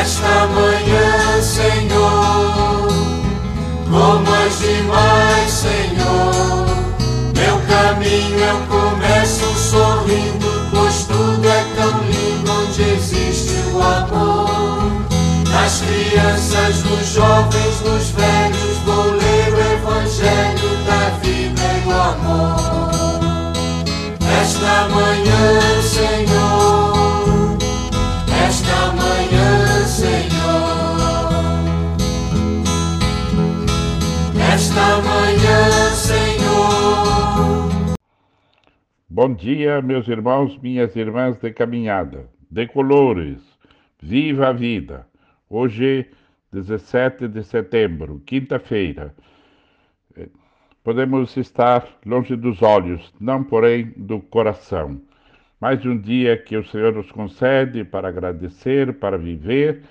Nesta manhã, Senhor, como as demais, Senhor, meu caminho eu começo sorrindo, pois tudo é tão lindo onde existe o amor. Nas crianças, nos jovens, nos velhos, vou ler o Evangelho da vida e do amor. Esta manhã, esta manhã, Senhor. Bom dia, meus irmãos, minhas irmãs de caminhada, de colores. Viva a vida! Hoje, 17 de setembro, quinta-feira. Podemos estar longe dos olhos, não porém do coração. Mais um dia que o Senhor nos concede para agradecer, para viver,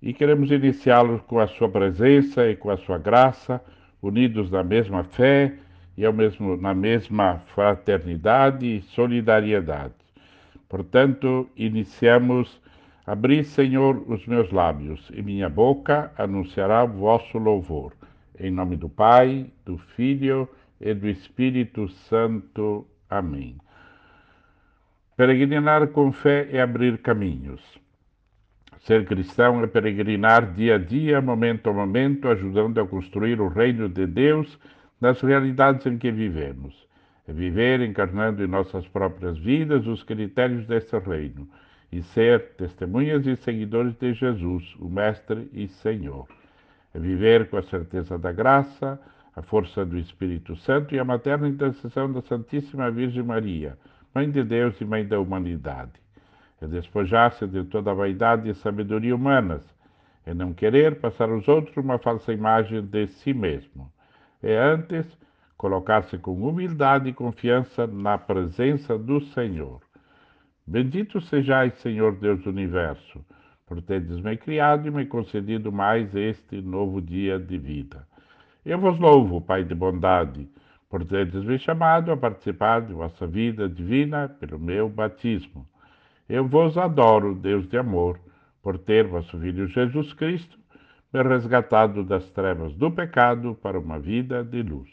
e queremos iniciá-lo com a sua presença e com a sua graça, unidos na mesma fé e ao mesmo, na mesma fraternidade e solidariedade. Portanto, iniciamos Abri, Senhor, os meus lábios, e minha boca anunciará o vosso louvor. Em nome do Pai, do Filho e do Espírito Santo. Amém. Peregrinar com fé é abrir caminhos. Ser cristão é peregrinar dia a dia, momento a momento, ajudando a construir o reino de Deus nas realidades em que vivemos. É viver encarnando em nossas próprias vidas os critérios desse reino e ser testemunhas e seguidores de Jesus, o Mestre e Senhor. É viver com a certeza da graça, a força do Espírito Santo e a materna intercessão da Santíssima Virgem Maria, Mãe de Deus e Mãe da humanidade. É despojar-se de toda a vaidade e sabedoria humanas, é não querer passar aos outros uma falsa imagem de si mesmo. É antes colocar-se com humildade e confiança na presença do Senhor. Bendito sejais, Senhor Deus do universo, por teres me criado e me concedido mais este novo dia de vida. Eu vos louvo, Pai de bondade, por teres me chamado a participar de vossa vida divina pelo meu batismo. Eu vos adoro, Deus de amor, por ter vosso Filho Jesus Cristo me resgatado das trevas do pecado para uma vida de luz.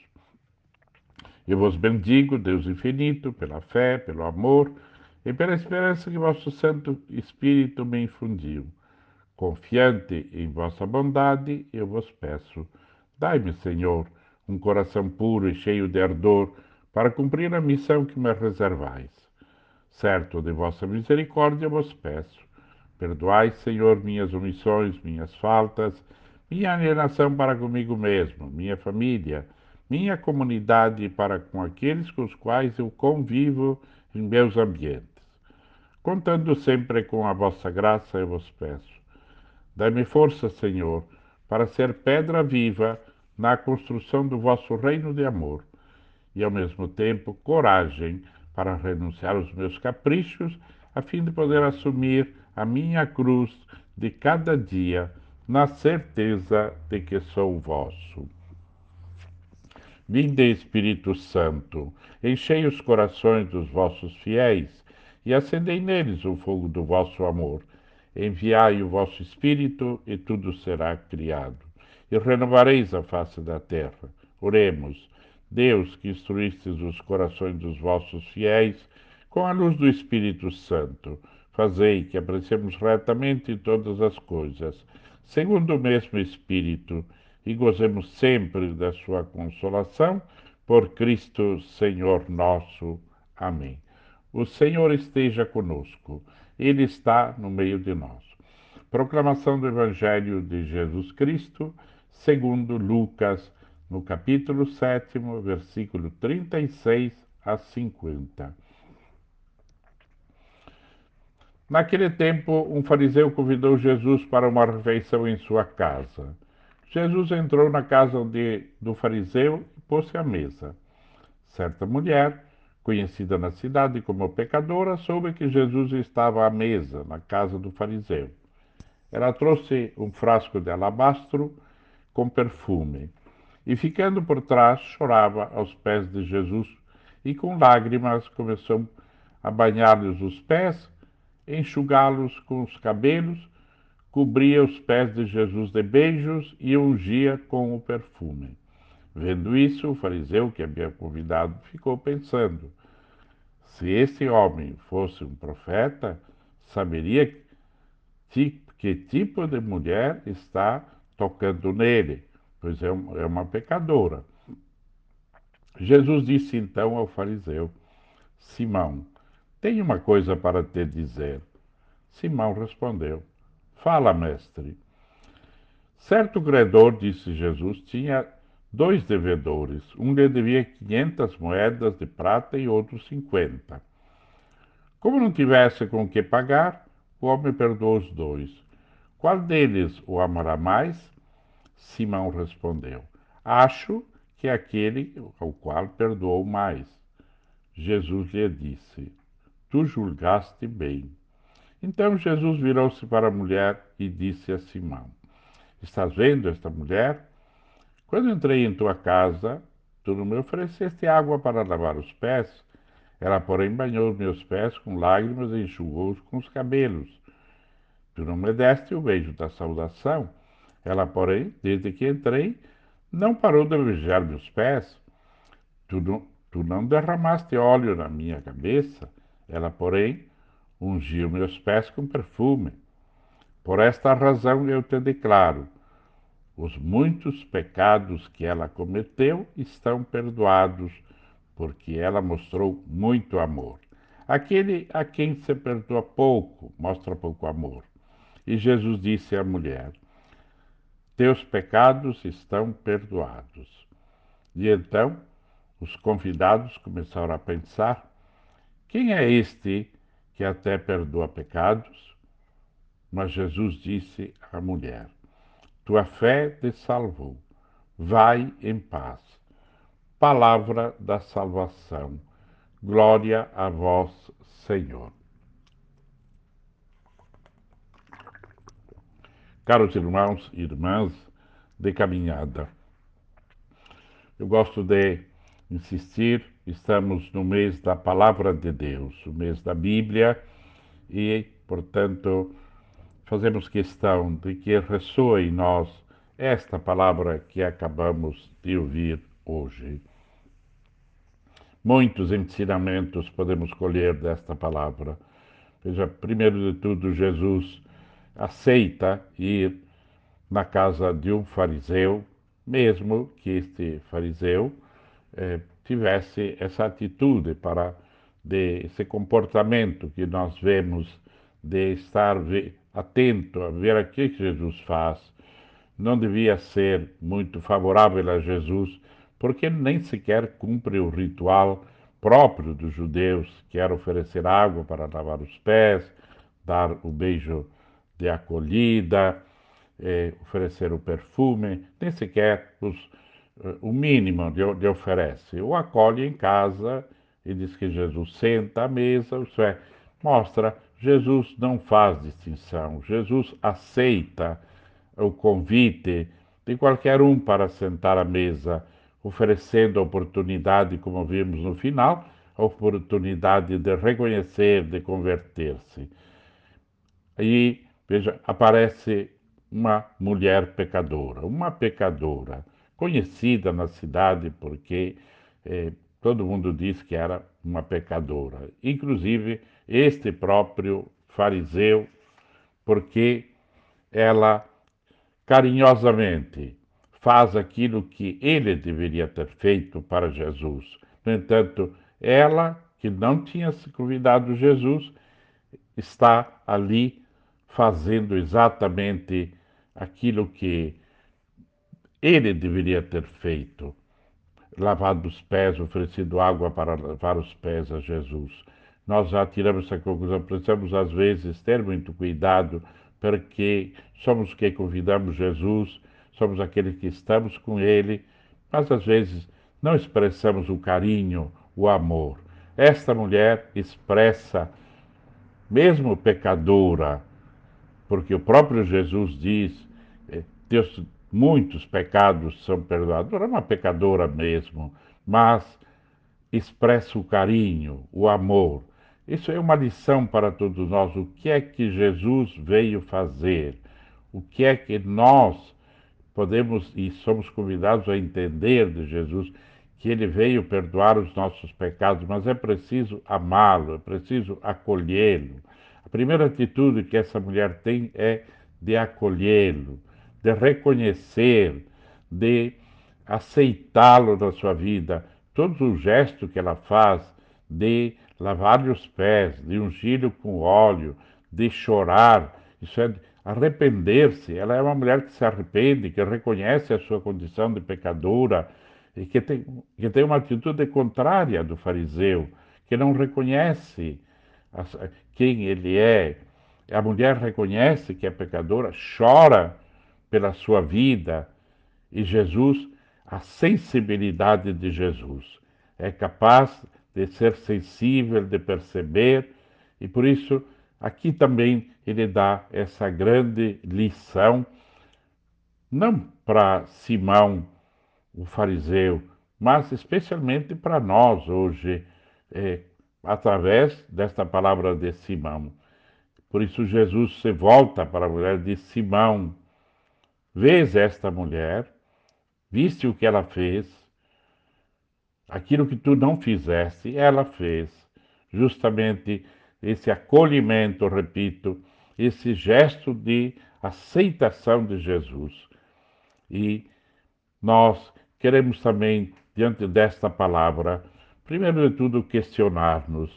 Eu vos bendigo, Deus infinito, pela fé, pelo amor, e pela esperança que vosso Santo Espírito me infundiu. Confiante em vossa bondade, eu vos peço, dai-me, Senhor, um coração puro e cheio de ardor para cumprir a missão que me reservais. Certo de vossa misericórdia vos peço, perdoai, Senhor, minhas omissões, minhas faltas, minha alienação para comigo mesmo, minha família, minha comunidade para com aqueles com os quais eu convivo em meus ambientes. Contando sempre com a vossa graça, eu vos peço. Dai-me força, Senhor, para ser pedra viva na construção do vosso reino de amor, e ao mesmo tempo coragem para renunciar aos meus caprichos, a fim de poder assumir a minha cruz de cada dia, na certeza de que sou vosso. Vinde, Espírito Santo, enchei os corações dos vossos fiéis e acendei neles o fogo do vosso amor. Enviai o vosso Espírito, e tudo será criado, e renovareis a face da terra. Oremos. Deus, que instruístes os corações dos vossos fiéis com a luz do Espírito Santo, fazei que apreciemos retamente todas as coisas, segundo o mesmo Espírito, e gozemos sempre da sua consolação, por Cristo Senhor nosso. Amém. O Senhor esteja conosco, Ele está no meio de nós. Proclamação do Evangelho de Jesus Cristo, segundo Lucas, no capítulo 7, versículo 36 a 50. Naquele tempo, um fariseu convidou Jesus para uma refeição em sua casa. Jesus entrou na casa de, do fariseu e pôs-se à mesa. Certa mulher, conhecida na cidade como pecadora, soube que Jesus estava à mesa na casa do fariseu. Ela trouxe um frasco de alabastro com perfume e, ficando por trás, chorava aos pés de Jesus e, com lágrimas, começou a banhar-lhes os pés, enxugá-los com os cabelos, cobria os pés de Jesus de beijos e ungia com o perfume. Vendo isso, o fariseu que havia convidado ficou pensando: se esse homem fosse um profeta, saberia que tipo de mulher está tocando nele, pois é, é uma pecadora. Jesus disse então ao fariseu: Simão, tenho uma coisa para te dizer. Simão respondeu: Fala, mestre. Certo credor, disse Jesus, tinha dois devedores. Um lhe devia quinhentas moedas de prata e outro cinquenta. Como não tivesse com que pagar, o homem perdoou os dois. Qual deles o amará mais? Simão respondeu: Acho que aquele ao qual perdoou mais. Jesus lhe disse: Tu julgaste bem. Então Jesus virou-se para a mulher e disse a Simão: Estás vendo esta mulher? Quando entrei em tua casa, tu não me ofereceste água para lavar os pés. Ela, porém, banhou os meus pés com lágrimas e enxugou-os com os cabelos. Tu não me deste o beijo da saudação. Ela, porém, desde que entrei, não parou de beijar meus pés. Tu não, tu não derramaste óleo na minha cabeça. Ela, porém, ungiu meus pés com perfume. Por esta razão eu te declaro: os muitos pecados que ela cometeu estão perdoados, porque ela mostrou muito amor. Aquele a quem se perdoa pouco mostra pouco amor. E Jesus disse à mulher: Teus pecados estão perdoados. E então os convidados começaram a pensar: quem é este que até perdoa pecados. Mas Jesus disse à mulher: Tua fé te salvou. Vai em paz. Palavra da salvação. Glória a vós, Senhor. Caros irmãos e irmãs de caminhada, eu gosto de insistir Estamos no mês da Palavra de Deus, o mês da Bíblia, e, portanto, fazemos questão de que ressoe em nós esta palavra que acabamos de ouvir hoje. Muitos ensinamentos podemos colher desta palavra. Veja, primeiro de tudo, Jesus aceita ir na casa de um fariseu, mesmo que este fariseu eh, tivesse essa atitude para de esse comportamento que nós vemos de estar atento a ver o que Jesus faz, não devia ser muito favorável a Jesus, porque nem sequer cumpre o ritual próprio dos judeus, que era oferecer água para lavar os pés, dar o beijo de acolhida, eh, oferecer o perfume, nem sequer os o mínimo de, de oferece. O acolhe em casa e diz que Jesus senta à mesa, isso é, mostra, Jesus não faz distinção, Jesus aceita o convite de qualquer um para sentar à mesa, oferecendo a oportunidade, como vimos no final, a oportunidade de reconhecer, de converter-se. Aí, veja, aparece uma mulher pecadora, uma pecadora conhecida na cidade porque eh, todo mundo diz que era uma pecadora, inclusive este próprio fariseu, porque ela carinhosamente faz aquilo que ele deveria ter feito para Jesus. No entanto, ela, que não tinha se convidado Jesus, está ali fazendo exatamente aquilo que ele deveria ter feito, lavado os pés, oferecido água para lavar os pés a Jesus. Nós já tiramos essa conclusão, precisamos às vezes ter muito cuidado, porque somos que convidamos Jesus, somos aqueles que estamos com Ele, mas às vezes não expressamos o carinho, o amor. Esta mulher expressa, mesmo pecadora, porque o próprio Jesus diz: eh, Deus muitos pecados são perdoados. Era uma pecadora mesmo, mas expressa o carinho, o amor. Isso é uma lição para todos nós. O que é que Jesus veio fazer? o que é que nós podemos e somos convidados a entender de Jesus que ele veio perdoar os nossos pecados, mas é preciso amá-lo, é preciso acolhê-lo. A primeira atitude que essa mulher tem é de acolhê-lo, de reconhecer, de aceitá-lo na sua vida. Todos os gestos que ela faz de lavar-lhe os pés, de ungir-lhe com óleo, de chorar, isso é arrepender-se. Ela é uma mulher que se arrepende, que reconhece a sua condição de pecadora, e que tem, que tem uma atitude contrária do fariseu, que não reconhece quem ele é. A mulher reconhece que é pecadora, chora pela sua vida, e Jesus, a sensibilidade de Jesus, é capaz de ser sensível, de perceber, e por isso aqui também ele dá essa grande lição, não para Simão o fariseu, mas especialmente para nós hoje, é, através desta palavra de Simão. Por isso Jesus se volta para a mulher de Simão. Vês esta mulher, viste o que ela fez, aquilo que tu não fizeste, ela fez. Justamente esse acolhimento, repito, esse gesto de aceitação de Jesus. E nós queremos também, diante desta palavra, primeiro de tudo, questionar-nos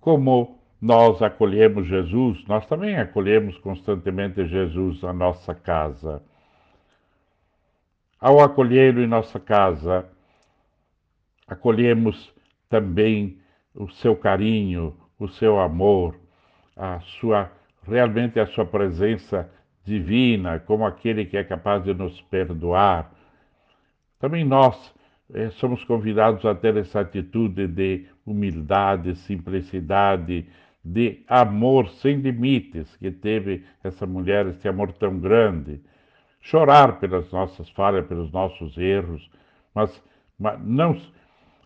como nós acolhemos Jesus, nós também acolhemos constantemente Jesus na nossa casa. Ao acolhê-lo em nossa casa, acolhemos também o seu carinho, o seu amor, a sua realmente a sua presença divina, como aquele que é capaz de nos perdoar, também nós somos convidados a ter essa atitude de humildade, simplicidade, de amor sem limites que teve essa mulher, esse amor tão grande. Chorar pelas nossas falhas, pelos nossos erros, mas, mas não,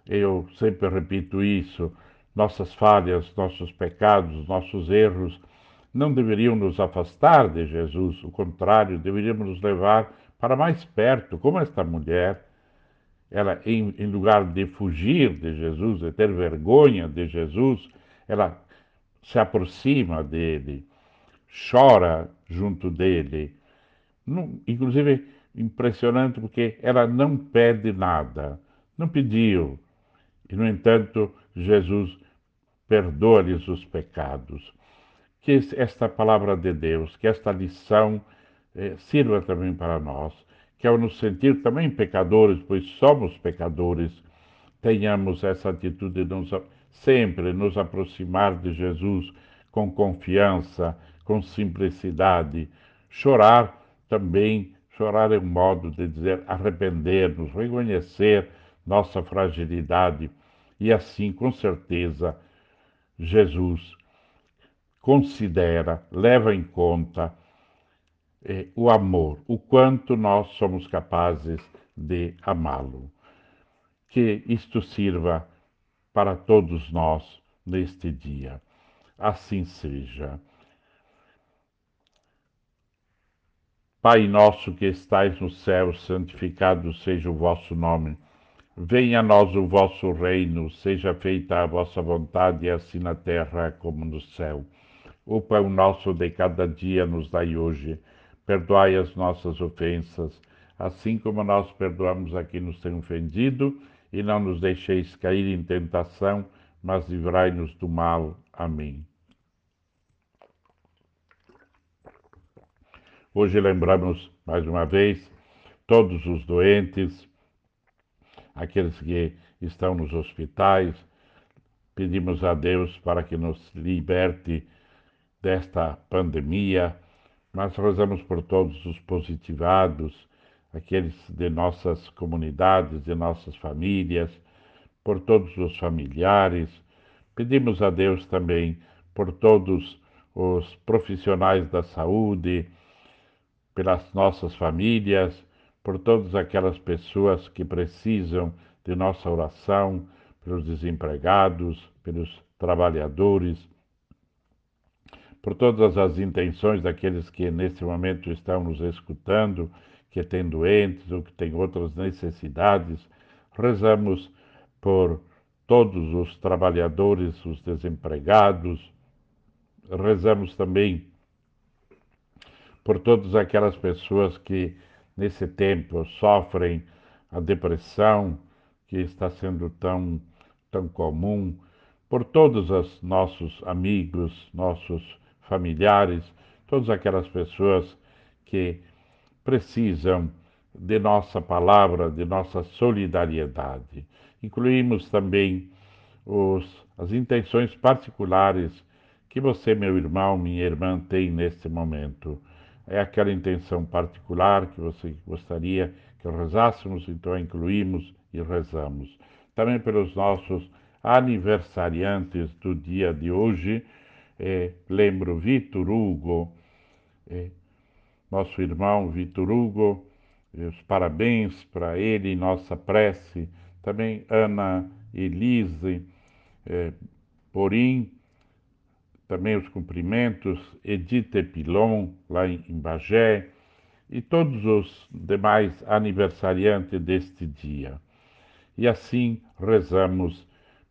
eu sempre repito isso, nossas falhas, nossos pecados, nossos erros não deveriam nos afastar de Jesus, o contrário, deveriam nos levar para mais perto, como esta mulher, ela, em, em lugar de fugir de Jesus, de ter vergonha de Jesus, ela se aproxima dele, chora junto dele. Não, inclusive, impressionante porque ela não pede nada, não pediu. E, no entanto, Jesus perdoa-lhes os pecados. Que esta palavra de Deus, que esta lição eh, sirva também para nós, que ao nos sentir também pecadores, pois somos pecadores, tenhamos essa atitude de nos, sempre nos aproximar de Jesus com confiança, com simplicidade. Chorar também, chorar é um modo de dizer arrepender-nos, reconhecer nossa fragilidade e assim, com certeza, Jesus considera, leva em conta eh, o amor, o quanto nós somos capazes de amá-lo. Que isto sirva para todos nós neste dia. Assim seja. Pai nosso que estais no céu, santificado seja o vosso nome. Venha a nós o vosso reino, seja feita a vossa vontade, assim na terra como no céu. O pão nosso de cada dia nos dai hoje Perdoai as nossas ofensas, assim como nós perdoamos a quem nos tem ofendido, e não nos deixeis cair em tentação, mas livrai-nos do mal. Amém. Hoje lembramos mais uma vez todos os doentes, aqueles que estão nos hospitais. Pedimos a Deus para que nos liberte desta pandemia mas rezamos por todos os positivados, aqueles de nossas comunidades, de nossas famílias, por todos os familiares. Pedimos a Deus também por todos os profissionais da saúde, pelas nossas famílias, por todas aquelas pessoas que precisam de nossa oração, pelos desempregados, pelos trabalhadores, por todas as intenções daqueles que nesse momento estão nos escutando, que têm doentes ou que têm outras necessidades. Rezamos por todos os trabalhadores, os desempregados. Rezamos também por todas aquelas pessoas que nesse tempo sofrem a depressão, que está sendo tão, tão comum, por todos os nossos amigos, nossos familiares, todas aquelas pessoas que precisam de nossa palavra, de nossa solidariedade. Incluímos também os, as intenções particulares que você, meu irmão, minha irmã, tem neste momento. É aquela intenção particular que você gostaria que rezássemos, então a incluímos e rezamos. Também pelos nossos aniversariantes do dia de hoje, é, lembro Vitor Hugo, é, nosso irmão Vitor Hugo, os parabéns para ele nossa prece também Ana Elise é, também os cumprimentos, Edith Pilon, lá em, em Bagé, e todos os demais aniversariantes deste dia. E assim rezamos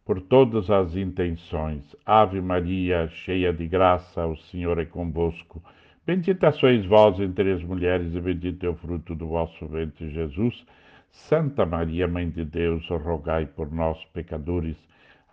por todas as intenções. Ave Maria, cheia de graça, o Senhor é convosco. Bendita sois vós entre as mulheres, e bendito é o fruto do vosso ventre, Jesus. Santa Maria, Mãe de Deus, rogai por nós, pecadores,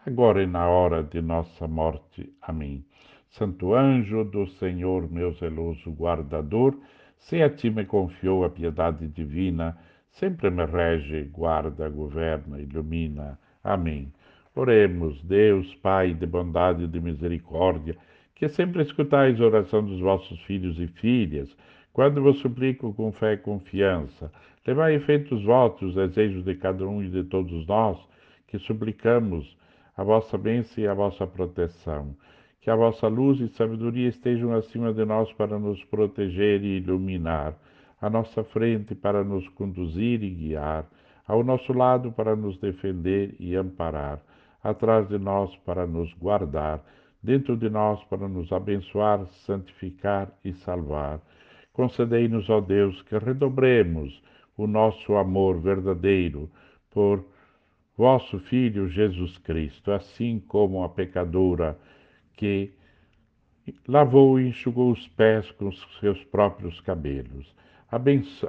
agora e na hora de nossa morte. Amém. Santo anjo do Senhor, meu zeloso guardador, se a ti me confiou a piedade divina, sempre me rege, guarda, governa, ilumina. Amém. Oremos, Deus, Pai de bondade e de misericórdia, que sempre escutais a oração dos vossos filhos e filhas, quando vos suplico com fé e confiança Levai efeito os votos, os desejos de cada um e de todos nós, que suplicamos a vossa bênção e a vossa proteção. Que a vossa luz e sabedoria estejam acima de nós para nos proteger e iluminar, à nossa frente para nos conduzir e guiar, ao nosso lado para nos defender e amparar, atrás de nós para nos guardar, dentro de nós para nos abençoar, santificar e salvar. Concedei-nos, ó Deus, que redobremos o nosso amor verdadeiro por vosso Filho Jesus Cristo, assim como a pecadora que lavou e enxugou os pés com os seus próprios cabelos. Abençoe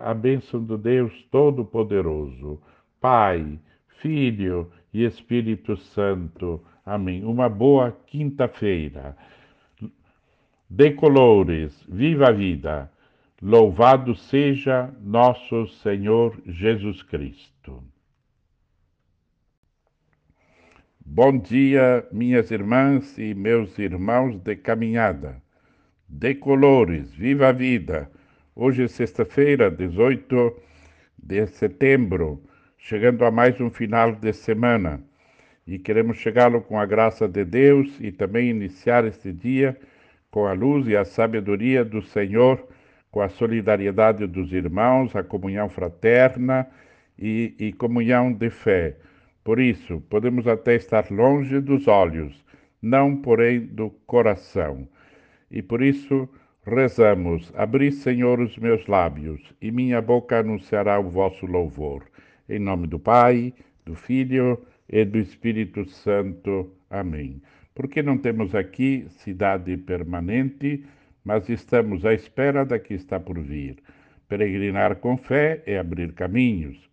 a bênção do Deus Todo-Poderoso, Pai, Filho e Espírito Santo. Amém. Uma boa quinta-feira. Decolores, viva a vida! Louvado seja nosso Senhor Jesus Cristo. Bom dia, minhas irmãs e meus irmãos de caminhada, de colores, viva a vida! Hoje é sexta-feira, 18 de setembro, chegando a mais um final de semana e queremos chegá-lo com a graça de Deus e também iniciar este dia com a luz e a sabedoria do Senhor com a solidariedade dos irmãos, a comunhão fraterna e, e comunhão de fé. Por isso, podemos até estar longe dos olhos, não porém do coração. E por isso rezamos: Abri, Senhor, os meus lábios, e minha boca anunciará o vosso louvor. Em nome do Pai, do Filho e do Espírito Santo. Amém. Porque não temos aqui cidade permanente, mas estamos à espera da que está por vir. Peregrinar com fé é abrir caminhos.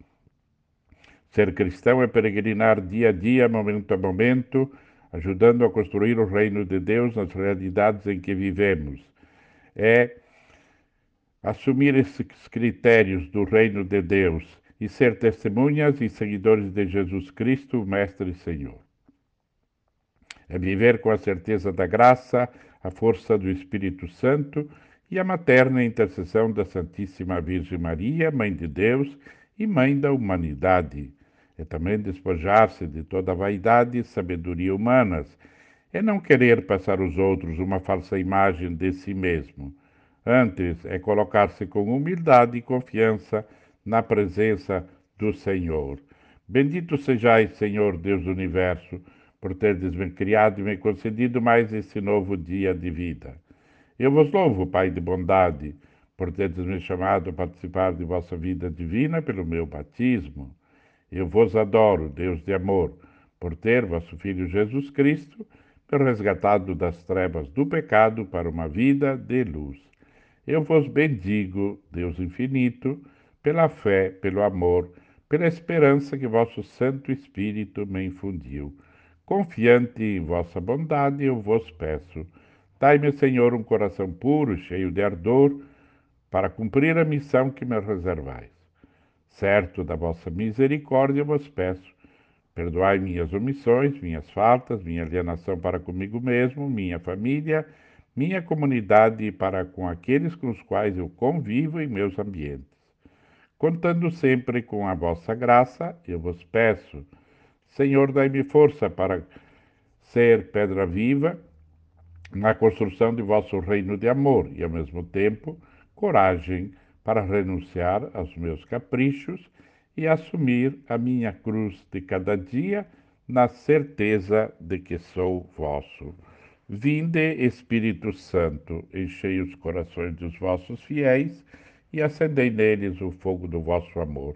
Ser cristão é peregrinar dia a dia, momento a momento, ajudando a construir o reino de Deus nas realidades em que vivemos. É assumir esses critérios do reino de Deus e ser testemunhas e seguidores de Jesus Cristo, Mestre e Senhor. É viver com a certeza da graça, a força do Espírito Santo e a materna intercessão da Santíssima Virgem Maria, Mãe de Deus e Mãe da humanidade. É também despojar-se de toda vaidade e sabedoria humanas, é não querer passar aos outros uma falsa imagem de si mesmo. Antes, é colocar-se com humildade e confiança na presença do Senhor. Bendito sejais, Senhor Deus do universo, por terdes me criado e me concedido mais esse novo dia de vida. Eu vos louvo, Pai de bondade, por teres me chamado a participar de vossa vida divina pelo meu batismo. Eu vos adoro, Deus de amor, por ter vosso Filho Jesus Cristo me resgatado das trevas do pecado para uma vida de luz. Eu vos bendigo, Deus infinito, pela fé, pelo amor, pela esperança que vosso Santo Espírito me infundiu. Confiante em vossa bondade, eu vos peço. Dai-me, Senhor, um coração puro, cheio de ardor, para cumprir a missão que me reservais. Certo da vossa misericórdia, vos peço. Perdoai minhas omissões, minhas faltas, minha alienação para comigo mesmo, minha família, minha comunidade e para com aqueles com os quais eu convivo em meus ambientes. Contando sempre com a vossa graça, eu vos peço, Senhor, dai-me força para ser pedra viva na construção de vosso reino de amor e, ao mesmo tempo, coragem para renunciar aos meus caprichos e assumir a minha cruz de cada dia na certeza de que sou vosso. Vinde, Espírito Santo, enchei os corações dos vossos fiéis e acendei neles o fogo do vosso amor.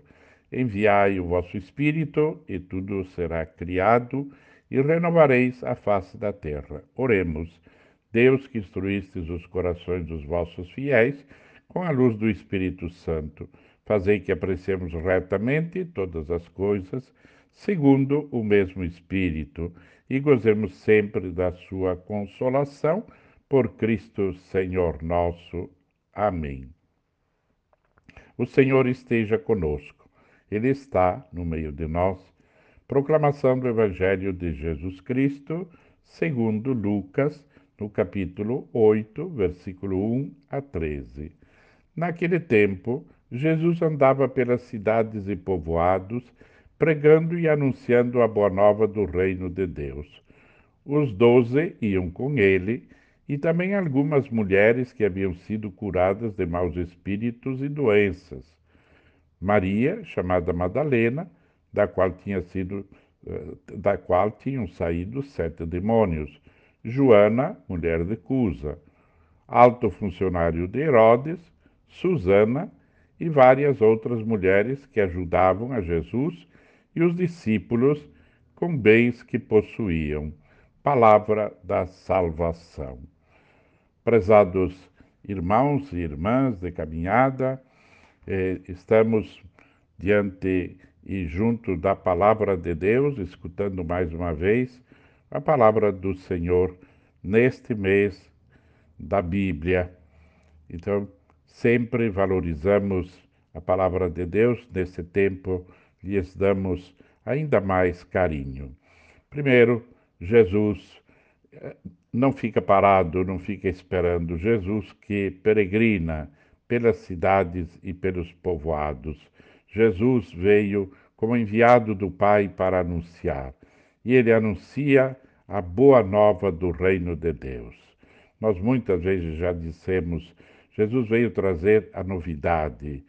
Enviai o vosso Espírito, e tudo será criado, e renovareis a face da terra. Oremos. Deus que instruístes os corações dos vossos fiéis com a luz do Espírito Santo, fazei que apreciemos retamente todas as coisas, segundo o mesmo Espírito, e gozemos sempre da sua consolação, por Cristo Senhor nosso. Amém. O Senhor esteja conosco. Ele está no meio de nós. Proclamação do Evangelho de Jesus Cristo, segundo Lucas, no capítulo 8, versículo 1 a 13. Naquele tempo, Jesus andava pelas cidades e povoados, pregando e anunciando a boa nova do reino de Deus. Os doze iam com ele e também algumas mulheres que haviam sido curadas de maus espíritos e doenças. Maria, chamada Madalena, da qual tinha sido eh, da qual tinham saído sete demônios. Joana, mulher de Cusa, alto funcionário de Herodes, Susana e várias outras mulheres que ajudavam a Jesus e os discípulos com bens que possuíam. Palavra da salvação. Prezados irmãos e irmãs de caminhada, eh, estamos diante e junto da palavra de Deus, escutando mais uma vez a palavra do Senhor neste mês da Bíblia. Então, sempre valorizamos a palavra de Deus, nesse tempo lhes damos ainda mais carinho. Primeiro, Jesus eh, não fica parado, não fica esperando. Jesus que peregrina pelas cidades e pelos povoados. Jesus veio como enviado do Pai para anunciar. E ele anuncia a boa nova do reino de Deus. Nós muitas vezes já dissemos, Jesus veio trazer a novidade,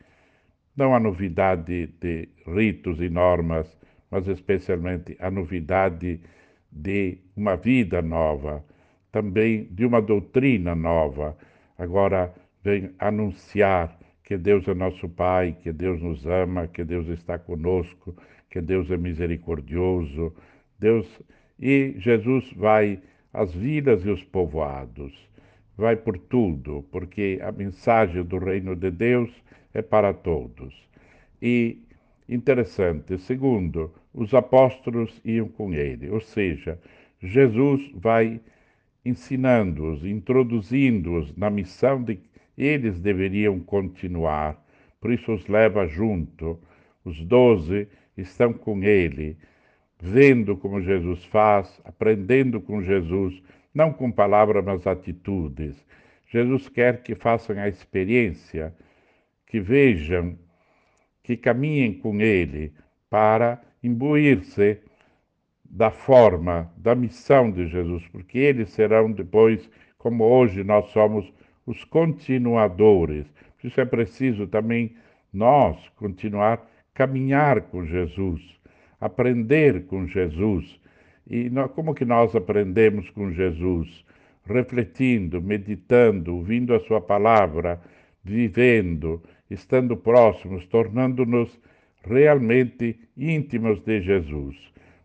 não a novidade de ritos e normas, mas especialmente a novidade de uma vida nova, também de uma doutrina nova. Agora vem anunciar que Deus é nosso Pai, que Deus nos ama, que Deus está conosco, que Deus é misericordioso. Deus e Jesus vai às vilas e os povoados, vai por tudo, porque a mensagem do reino de Deus é para todos. E interessante, segundo, os apóstolos iam com ele, ou seja, Jesus vai ensinando-os, introduzindo-os na missão de que eles deveriam continuar. Por isso os leva junto. Os doze estão com ele, vendo como Jesus faz, aprendendo com Jesus, não com palavras, mas atitudes. Jesus quer que façam a experiência, que vejam, que caminhem com ele para imbuir-se da forma, da missão de Jesus, porque eles serão depois, como hoje nós somos os continuadores. Isso é preciso também nós continuar caminhar com Jesus, aprender com Jesus E como que nós aprendemos com Jesus? Refletindo, meditando, ouvindo a sua palavra, vivendo, estando próximos, tornando-nos realmente íntimos de Jesus,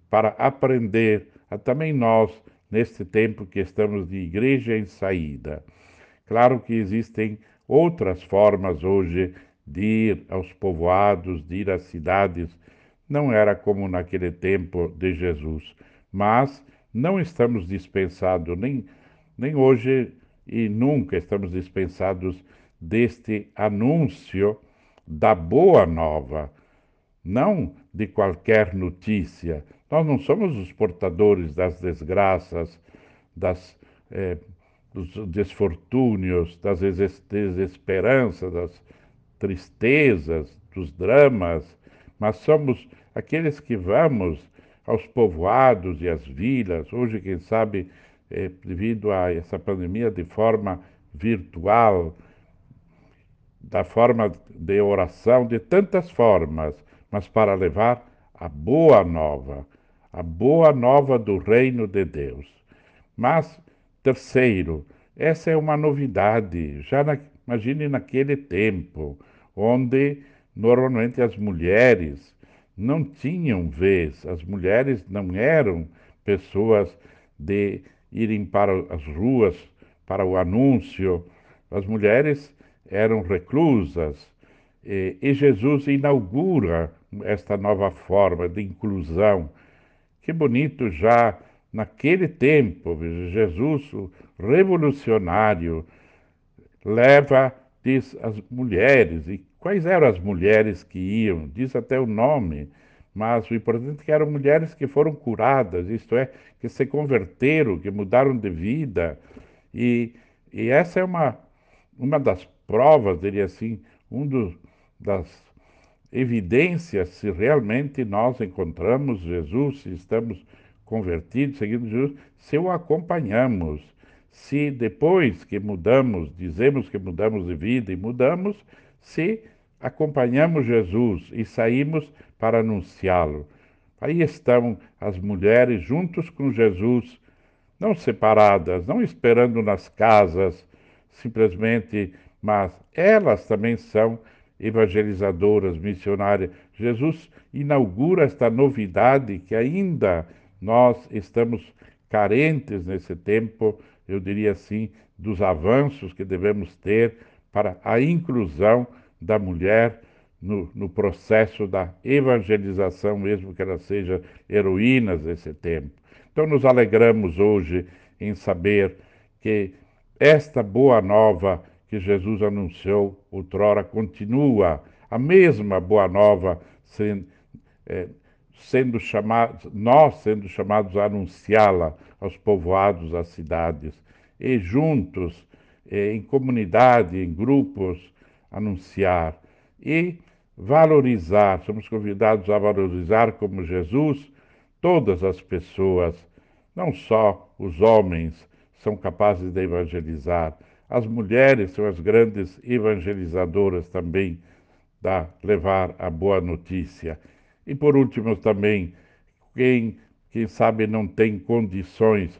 para aprender a também nós, neste tempo que estamos de igreja em saída. Claro que existem outras formas hoje de ir aos povoados, de ir às cidades. Não era como naquele tempo de Jesus, mas não estamos dispensados, nem, nem hoje e nunca estamos dispensados deste anúncio da boa nova, não de qualquer notícia. Nós não somos os portadores das desgraças, das eh, dos desfortúnios, das desesperanças, das tristezas, dos dramas, mas somos aqueles que vamos aos povoados e às vilas, hoje, quem sabe, é, devido a essa pandemia, de forma virtual, da forma de oração, de tantas formas, mas para levar a boa nova, a boa nova do reino de Deus. Mas Terceiro, essa é uma novidade. Já na, imagine naquele tempo, onde normalmente as mulheres não tinham vez, as mulheres não eram pessoas de irem para as ruas para o anúncio, as mulheres eram reclusas. E, Jesus inaugura esta nova forma de inclusão. Que bonito já Naquele tempo, Jesus, o revolucionário, leva, diz, as mulheres. E quais eram as mulheres que iam? Diz até o nome. Mas o importante é que eram mulheres que foram curadas, isto é, que se converteram, que mudaram de vida. E, e essa é uma, uma das provas, diria assim, um dos, das evidências se realmente nós encontramos Jesus, se estamos convertido, seguindo Jesus, se o acompanhamos, se depois que mudamos, dizemos que mudamos de vida e mudamos, se acompanhamos Jesus e saímos para anunciá-lo. Aí estão as mulheres juntos com Jesus, não separadas, não esperando nas casas, simplesmente, mas elas também são evangelizadoras, missionárias. Jesus inaugura esta novidade que ainda nós estamos carentes nesse tempo, eu diria assim, dos avanços que devemos ter para a inclusão da mulher no, no, processo da evangelização, mesmo que ela seja heroínas desse tempo. Então, nos alegramos hoje em saber que esta boa nova que Jesus anunciou outrora continua, a mesma boa nova sendo, é, sendo chamados, nós sendo chamados a anunciá-la aos povoados, às cidades, e juntos, em comunidade, em grupos, anunciar e valorizar, somos convidados a valorizar como Jesus todas as pessoas, não só os homens são capazes de evangelizar, as mulheres são as grandes evangelizadoras também da levar a boa notícia. E por último também, quem, quem sabe não tem condições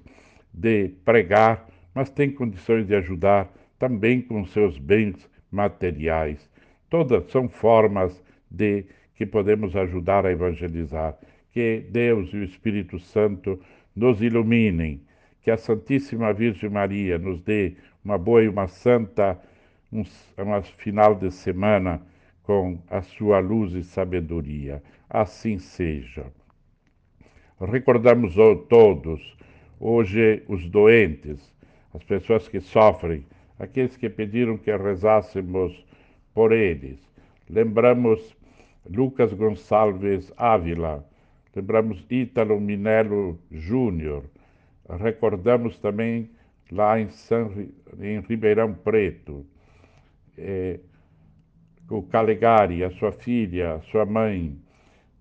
de pregar, mas tem condições de ajudar também com seus bens materiais. Todas são formas de que podemos ajudar a evangelizar. Que Deus e o Espírito Santo nos iluminem, que a Santíssima Virgem Maria nos dê uma boa e uma santa, um, uma final de semana com a sua luz e sabedoria. Assim seja. Recordamos todos, hoje, os doentes, as pessoas que sofrem, aqueles que pediram que rezássemos por eles. Lembramos Lucas Gonçalves Ávila, lembramos Ítalo Minello Júnior, recordamos também lá em, San, em Ribeirão Preto, eh, o Calegari, a sua filha, a sua mãe,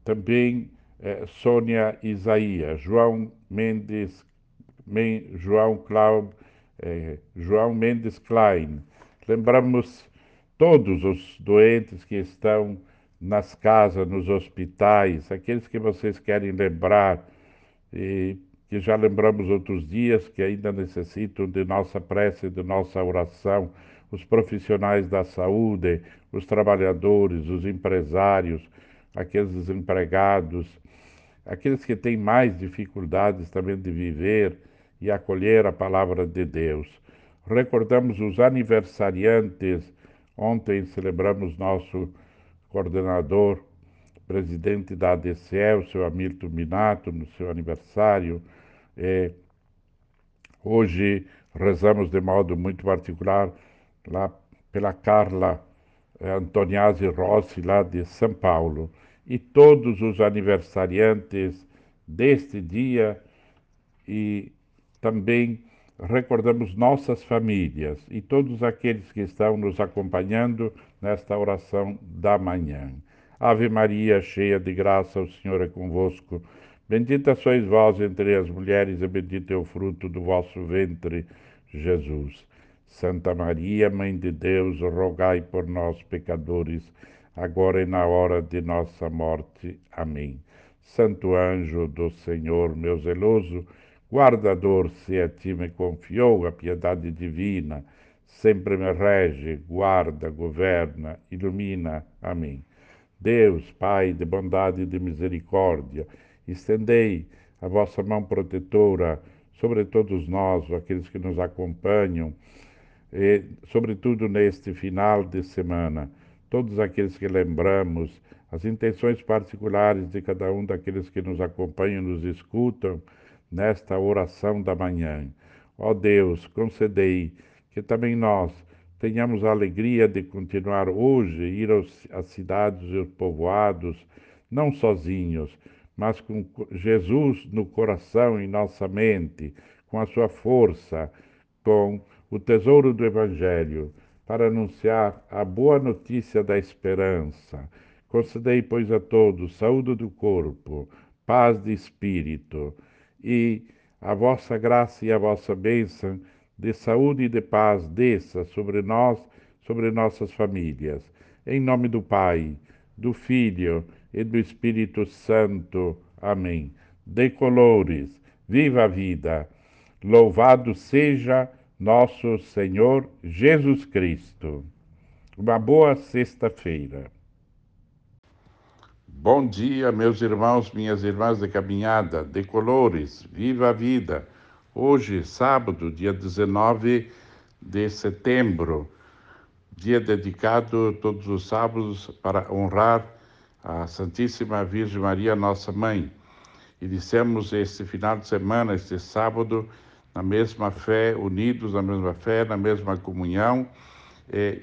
também eh, Sônia Isaías, João Mendes, Men, João Cláudio, eh, João Mendes Klein. Lembramos todos os doentes que estão nas casas, nos hospitais, aqueles que vocês querem lembrar, e que já lembramos outros dias que ainda necessitam de nossa prece, de nossa oração, os profissionais da saúde, os trabalhadores, os empresários, aqueles desempregados, aqueles que têm mais dificuldades também de viver e acolher a palavra de Deus. Recordamos os aniversariantes. Ontem celebramos nosso coordenador, presidente da ADCE, o seu Hamilton Minato, no seu aniversário. É, hoje rezamos de modo muito particular lá pela Carla eh, Antoniazzi Rossi, lá de São Paulo, e todos os aniversariantes deste dia e também recordamos nossas famílias e todos aqueles que estão nos acompanhando nesta oração da manhã. Ave Maria, cheia de graça, o Senhor é convosco. Bendita sois vós entre as mulheres, e bendito é o fruto do vosso ventre, Jesus. Santa Maria, Mãe de Deus, rogai por nós, pecadores, agora e na hora de nossa morte. Amém. Santo anjo do Senhor, meu zeloso, guardador, se a ti me confiou a piedade divina, sempre me rege, guarda, governa, ilumina. Amém. Deus, Pai de bondade e de misericórdia, estendei a vossa mão protetora sobre todos nós, aqueles que nos acompanham, e, sobretudo neste final de semana, todos aqueles que lembramos, as intenções particulares de cada um daqueles que nos acompanham e nos escutam nesta oração da manhã. Ó Deus, concedei que também nós tenhamos a alegria de continuar hoje, ir aos, às cidades e aos povoados, não sozinhos, mas com Jesus no coração e nossa mente, com a sua força, com o tesouro do Evangelho, para anunciar a boa notícia da esperança. Concedei, pois, a todos saúde do corpo, paz de espírito e a vossa graça e a vossa bênção de saúde e de paz desça sobre nós, sobre nossas famílias. Em nome do Pai, do Filho e do Espírito Santo. Amém. Decolores, viva a vida. Louvado seja nosso Senhor Jesus Cristo. Uma boa sexta-feira. Bom dia, meus irmãos, minhas irmãs de caminhada, de colores, viva a vida. Hoje, sábado, dia 19 de setembro, dia dedicado todos os sábados para honrar a Santíssima Virgem Maria, nossa mãe. Iniciamos este final de semana, este sábado, na mesma fé, unidos na mesma fé, na mesma comunhão,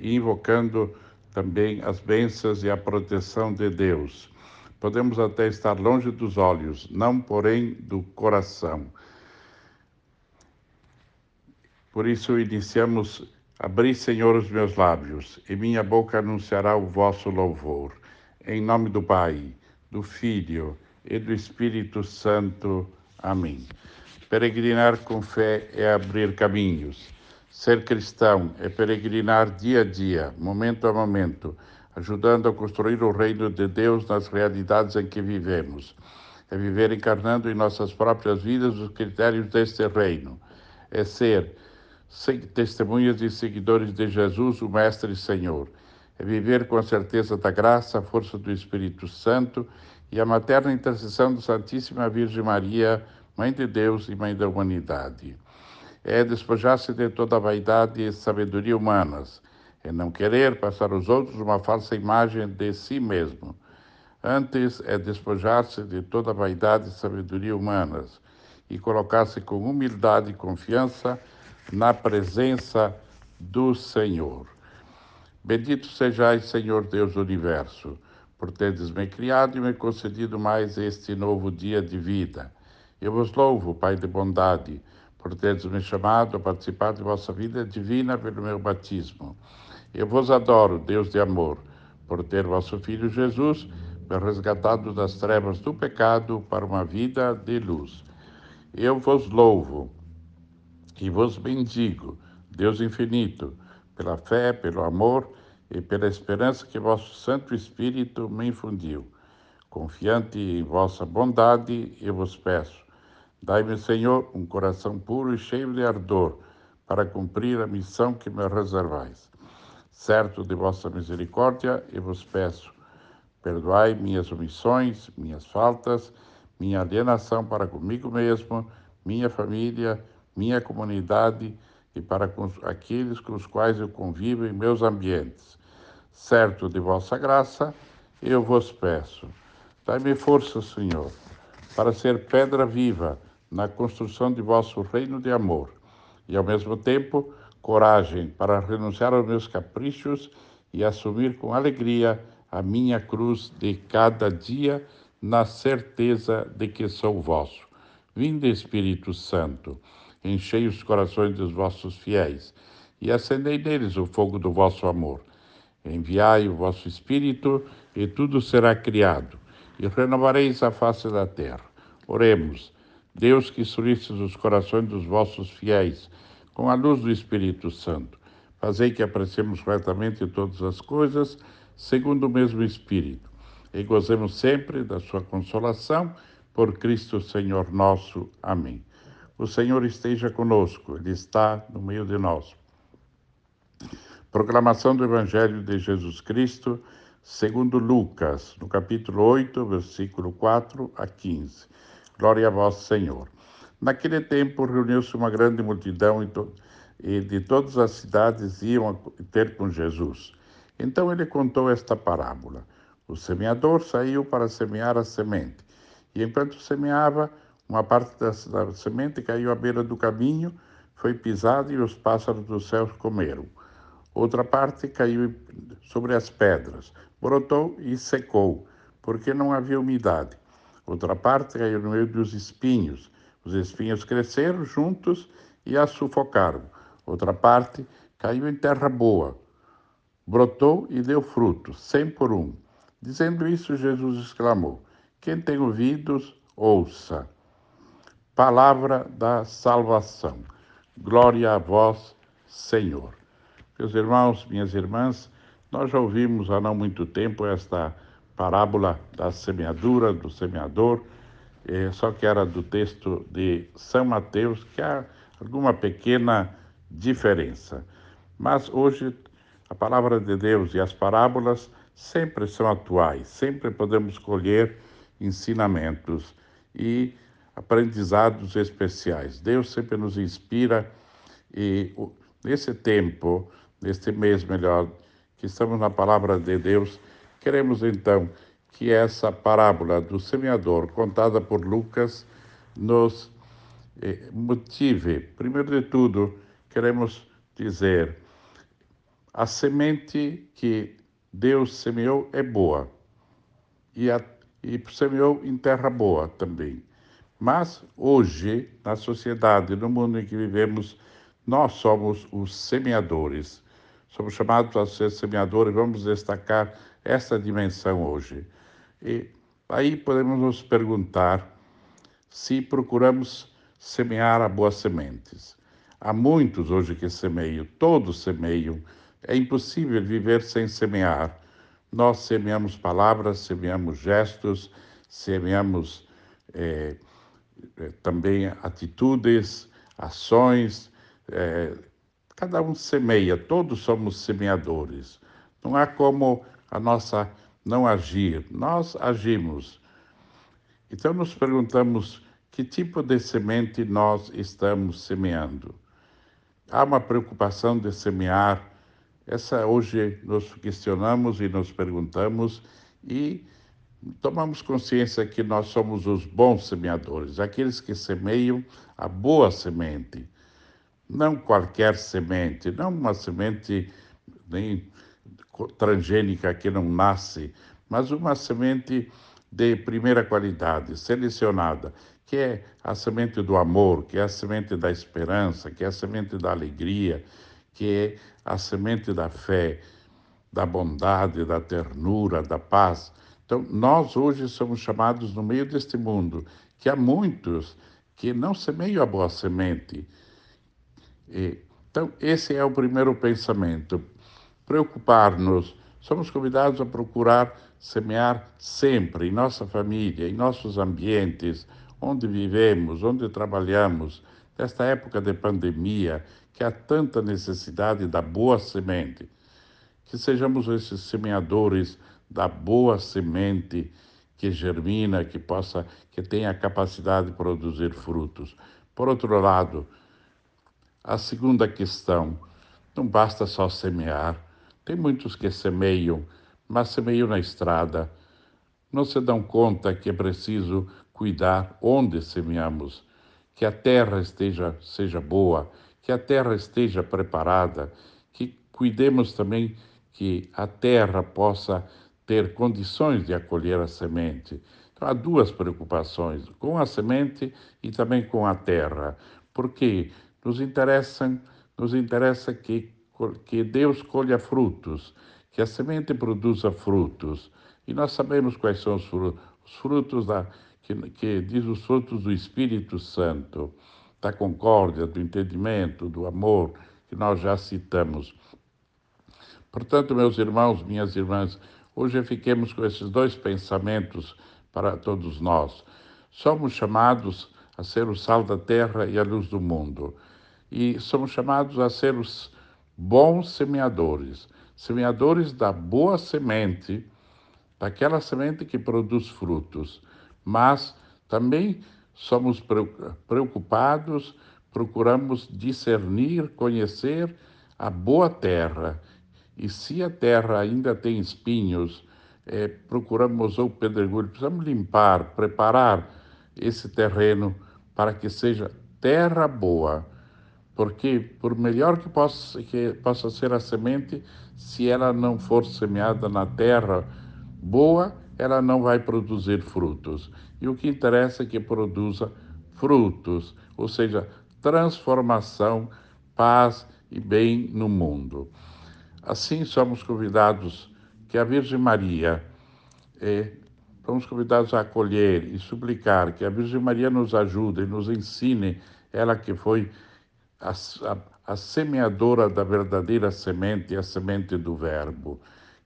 invocando também as bênçãos e a proteção de Deus. Podemos até estar longe dos olhos, não porém do coração. Por isso iniciamos Abri, Senhor, os meus lábios, e minha boca anunciará o vosso louvor. Em nome do Pai, do Filho e do Espírito Santo. Amém. Peregrinar com fé é abrir caminhos. Ser cristão é peregrinar dia a dia, momento a momento, ajudando a construir o reino de Deus nas realidades em que vivemos. É viver encarnando em nossas próprias vidas os critérios deste reino. É ser testemunhas e seguidores de Jesus, o Mestre e Senhor. É viver com a certeza da graça, a força do Espírito Santo e a materna intercessão da Santíssima Virgem Maria, Mãe de Deus e Mãe da humanidade. É despojar-se de toda a vaidade e sabedoria humanas, é não querer passar aos outros uma falsa imagem de si mesmo. Antes é despojar-se de toda a vaidade e sabedoria humanas e colocar-se com humildade e confiança na presença do Senhor. Bendito sejais, Senhor Deus do universo, por teres me criado e me concedido mais este novo dia de vida. Eu vos louvo, Pai de bondade, por teres me chamado a participar de vossa vida divina pelo meu batismo. Eu vos adoro, Deus de amor, por ter vosso Filho Jesus me resgatado das trevas do pecado para uma vida de luz. Eu vos louvo e vos bendigo, Deus infinito, pela fé, pelo amor e pela esperança que vosso Santo Espírito me infundiu. Confiante em vossa bondade, eu vos peço Dai-me, Senhor, um coração puro e cheio de ardor para cumprir a missão que me reservais. Certo de vossa misericórdia, eu vos peço, perdoai minhas omissões, minhas faltas, minha alienação para comigo mesmo, minha família, minha comunidade e para com aqueles com os quais eu convivo em meus ambientes. Certo de vossa graça, eu vos peço. Dai-me força, Senhor, para ser pedra viva na construção de vosso reino de amor e, ao mesmo tempo, coragem para renunciar aos meus caprichos e assumir com alegria a minha cruz de cada dia, na certeza de que sou vosso. Vinde, Espírito Santo, enchei os corações dos vossos fiéis e acendei neles o fogo do vosso amor. Enviai o vosso Espírito e tudo será criado, e renovareis a face da terra. Oremos. Deus que instruísse os corações dos vossos fiéis com a luz do Espírito Santo, fazei que apreciemos retamente todas as coisas segundo o mesmo Espírito e gozemos sempre da sua consolação por Cristo Senhor nosso. Amém. O Senhor esteja conosco, Ele está no meio de nós. Proclamação do Evangelho de Jesus Cristo, segundo Lucas, no capítulo 8, versículo 4 a 15. Glória a vós, Senhor. Naquele tempo reuniu-se uma grande multidão e de todas as cidades iam ter com Jesus. Então ele contou esta parábola. O semeador saiu para semear a semente. E enquanto semeava, uma parte da, da semente caiu à beira do caminho, foi pisada e os pássaros dos céus comeram. Outra parte caiu sobre as pedras, brotou e secou, porque não havia umidade. Outra parte caiu no meio dos espinhos. Os espinhos cresceram juntos e a sufocaram. Outra parte caiu em terra boa, brotou e deu fruto, cem por um. Dizendo isso, Jesus exclamou: Quem tem ouvidos, ouça. Palavra da salvação. Glória a vós, Senhor. Meus irmãos, minhas irmãs, nós já ouvimos há não muito tempo esta parábola da semeadura, do semeador, eh, só que era do texto de São Mateus, que há alguma pequena diferença. Mas hoje a palavra de Deus e as parábolas sempre são atuais, sempre podemos colher ensinamentos e aprendizados especiais. Deus sempre nos inspira e nesse tempo, neste mês melhor, que estamos na palavra de Deus, Queremos então que essa parábola do semeador, contada por Lucas, nos eh, motive. Primeiro de tudo, queremos dizer: a semente que Deus semeou é boa e, a, e semeou em terra boa também. Mas hoje, na sociedade, no mundo em que vivemos, nós somos os semeadores. Somos chamados a ser semeadores, vamos destacar essa dimensão hoje. E aí podemos nos perguntar se procuramos semear a boas sementes. Há muitos hoje que semeiam, todos semeiam. É impossível viver sem semear. Nós semeamos palavras, semeamos gestos, semeamos é, também atitudes, ações. É, cada um semeia, todos somos semeadores. Não há como a nossa não agir. Nós agimos. Então nos perguntamos que tipo de semente nós estamos semeando. Há uma preocupação de semear. Essa hoje nos questionamos e nos perguntamos e tomamos consciência que nós somos os bons semeadores, aqueles que semeiam a boa semente, não qualquer semente, não uma semente nem transgênica que não nasce, mas uma semente de primeira qualidade, selecionada, que é a semente do amor, que é a semente da esperança, que é a semente da alegria, que é a semente da fé, da bondade, da ternura, da paz. Então, nós hoje somos chamados no meio deste mundo, que há muitos que não semeiam a boa semente. Então, esse é o primeiro pensamento preocupar-nos. Somos convidados a procurar semear sempre em nossa família, em nossos ambientes, onde vivemos, onde trabalhamos, nesta época de pandemia, que há tanta necessidade da boa semente. Que sejamos esses semeadores da boa semente que germina, que possa, que tenha a capacidade de produzir frutos. Por outro lado, a segunda questão, não basta só semear. Tem muitos que semeiam, mas semeiam na estrada. Não se dão conta que é preciso cuidar onde semeamos, que a terra esteja seja boa, que a terra esteja preparada, que cuidemos também que a terra possa ter condições de acolher a semente. Então, há duas preocupações, com a semente e também com a terra, porque nos interessa, nos interessa que, que Deus colha frutos, que a semente produza frutos. E nós sabemos quais são os frutos, os frutos da, que, que diz os frutos do Espírito Santo, da concórdia, do entendimento, do amor, que nós já citamos. Portanto, meus irmãos, minhas irmãs, hoje fiquemos com esses dois pensamentos para todos nós. Somos chamados a ser o sal da terra e a luz do mundo. E somos chamados a ser os bons semeadores, semeadores da boa semente, daquela semente que produz frutos. Mas também somos preocupados, procuramos discernir, conhecer a boa terra. E se a terra ainda tem espinhos, é, procuramos ou pedregulho, precisamos limpar, preparar esse terreno para que seja terra boa. Porque, por melhor que possa, que possa ser a semente, se ela não for semeada na terra boa, ela não vai produzir frutos. E o que interessa é que produza frutos, ou seja, transformação, paz e bem no mundo. Assim, somos convidados que a Virgem Maria, é, somos convidados a acolher e suplicar que a Virgem Maria nos ajude e nos ensine, ela que foi a, a, a semeadora da verdadeira semente, a semente do Verbo.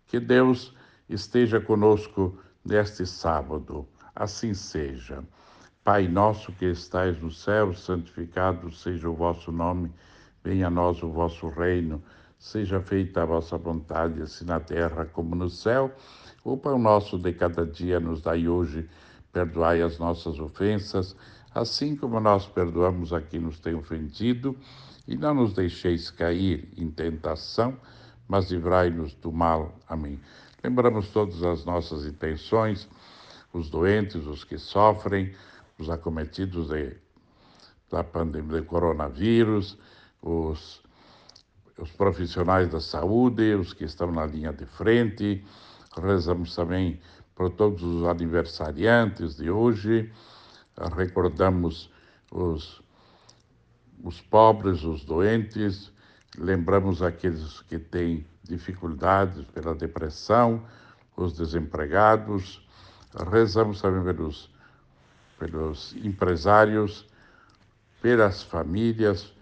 Que Deus esteja conosco neste sábado. Assim seja. Pai nosso que estais no céu, santificado seja o vosso nome, venha a nós o vosso reino, seja feita a vossa vontade, assim na terra como no céu. O pão nosso de cada dia nos dai hoje, perdoai as nossas ofensas, assim como nós perdoamos a quem nos tem ofendido, e não nos deixeis cair em tentação, mas livrai-nos do mal. Amém. Lembramos todas as nossas intenções, os doentes, os que sofrem, os acometidos de, da pandemia do coronavírus, os, os profissionais da saúde, os que estão na linha de frente. Rezamos também por todos os aniversariantes de hoje, recordamos os, os pobres, os doentes, lembramos aqueles que têm dificuldades pela depressão, os desempregados, rezamos também pelos, pelos empresários, pelas famílias,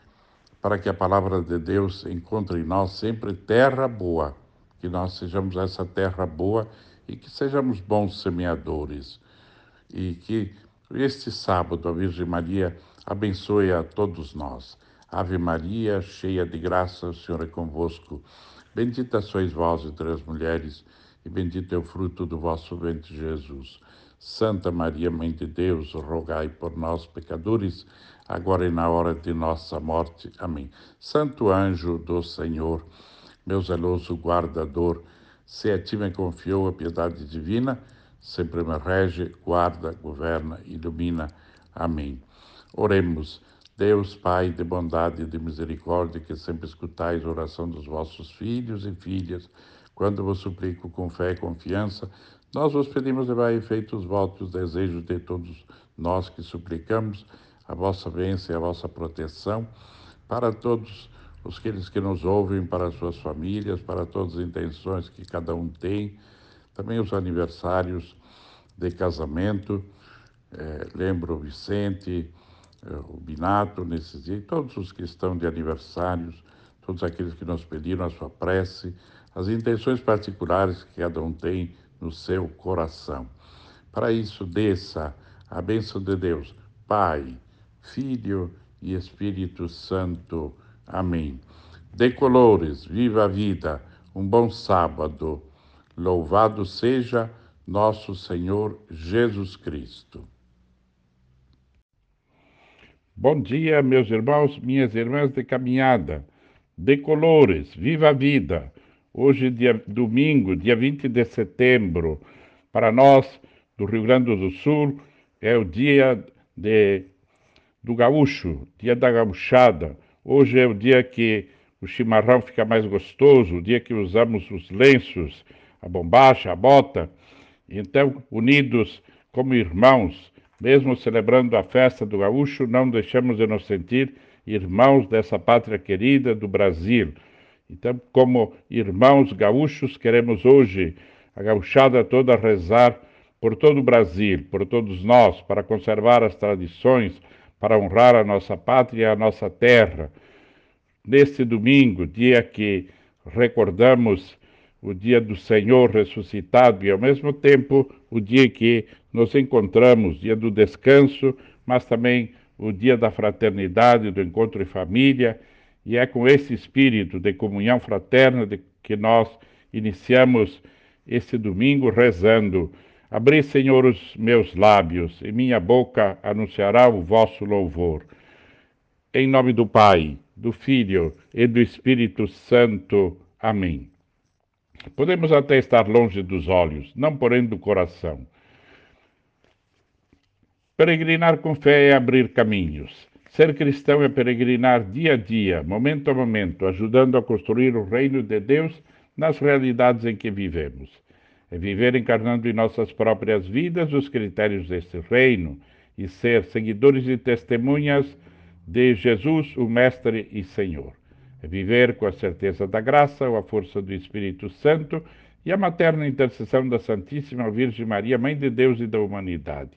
para que a palavra de Deus encontre em nós sempre terra boa, que nós sejamos essa terra boa e que sejamos bons semeadores. E que este sábado a Virgem Maria abençoe a todos nós. Ave Maria, cheia de graça, o Senhor é convosco. Bendita sois vós entre as mulheres, e bendito é o fruto do vosso ventre, Jesus. Santa Maria, Mãe de Deus, rogai por nós, pecadores, agora e na hora de nossa morte. Amém. Santo anjo do Senhor, meu zeloso guardador, se a ti me confiou a piedade divina, sempre me rege, guarda, governa, ilumina. Amém. Oremos. Deus, Pai de bondade e de misericórdia, que sempre escutais a oração dos vossos filhos e filhas, quando vos suplico com fé e confiança, nós vos pedimos levar a efeito os votos, desejos de todos nós que suplicamos, a vossa bênção e a vossa proteção para todos os aqueles que nos ouvem, para as suas famílias, para todas as intenções que cada um tem, também os aniversários de casamento. É, lembro o Vicente, é, o Binato nesses dias, todos os que estão de aniversários, todos aqueles que nos pediram a sua prece, as intenções particulares que cada um tem no seu coração. Para isso, desça a bênção de Deus, Pai, Filho e Espírito Santo. Amém. Decolores, viva a vida, um bom sábado. Louvado seja nosso Senhor Jesus Cristo. Bom dia, meus irmãos, minhas irmãs de caminhada. Decolores, viva a vida. Hoje, dia domingo, dia 20 de setembro, para nós do Rio Grande do Sul, é o dia de, do gaúcho, dia da gauchada. Hoje é o dia que o chimarrão fica mais gostoso, o dia que usamos os lenços, a bombacha, a bota. Então, unidos como irmãos, mesmo celebrando a festa do gaúcho, não deixamos de nos sentir irmãos dessa pátria querida do Brasil. Então, como irmãos gaúchos, queremos hoje, a gauchada toda, rezar por todo o Brasil, por todos nós, para conservar as tradições, para honrar a nossa pátria e a nossa terra. Neste domingo, dia que recordamos o dia do Senhor ressuscitado e, ao mesmo tempo, o dia que nos encontramos, dia do descanso, mas também o dia da fraternidade, do encontro em família, e é com esse espírito de comunhão fraterna que nós iniciamos esse domingo rezando Abri, Senhor, os meus lábios, e minha boca anunciará o vosso louvor. Em nome do Pai, do Filho e do Espírito Santo. Amém. Podemos até estar longe dos olhos, não porém do coração. Peregrinar com fé é abrir caminhos. Ser cristão é peregrinar dia a dia, momento a momento, ajudando a construir o reino de Deus nas realidades em que vivemos é viver encarnando em nossas próprias vidas os critérios deste reino e ser seguidores e testemunhas de Jesus, o Mestre e Senhor. É viver com a certeza da graça, a força do Espírito Santo e a materna intercessão da Santíssima Virgem Maria, Mãe de Deus e da humanidade.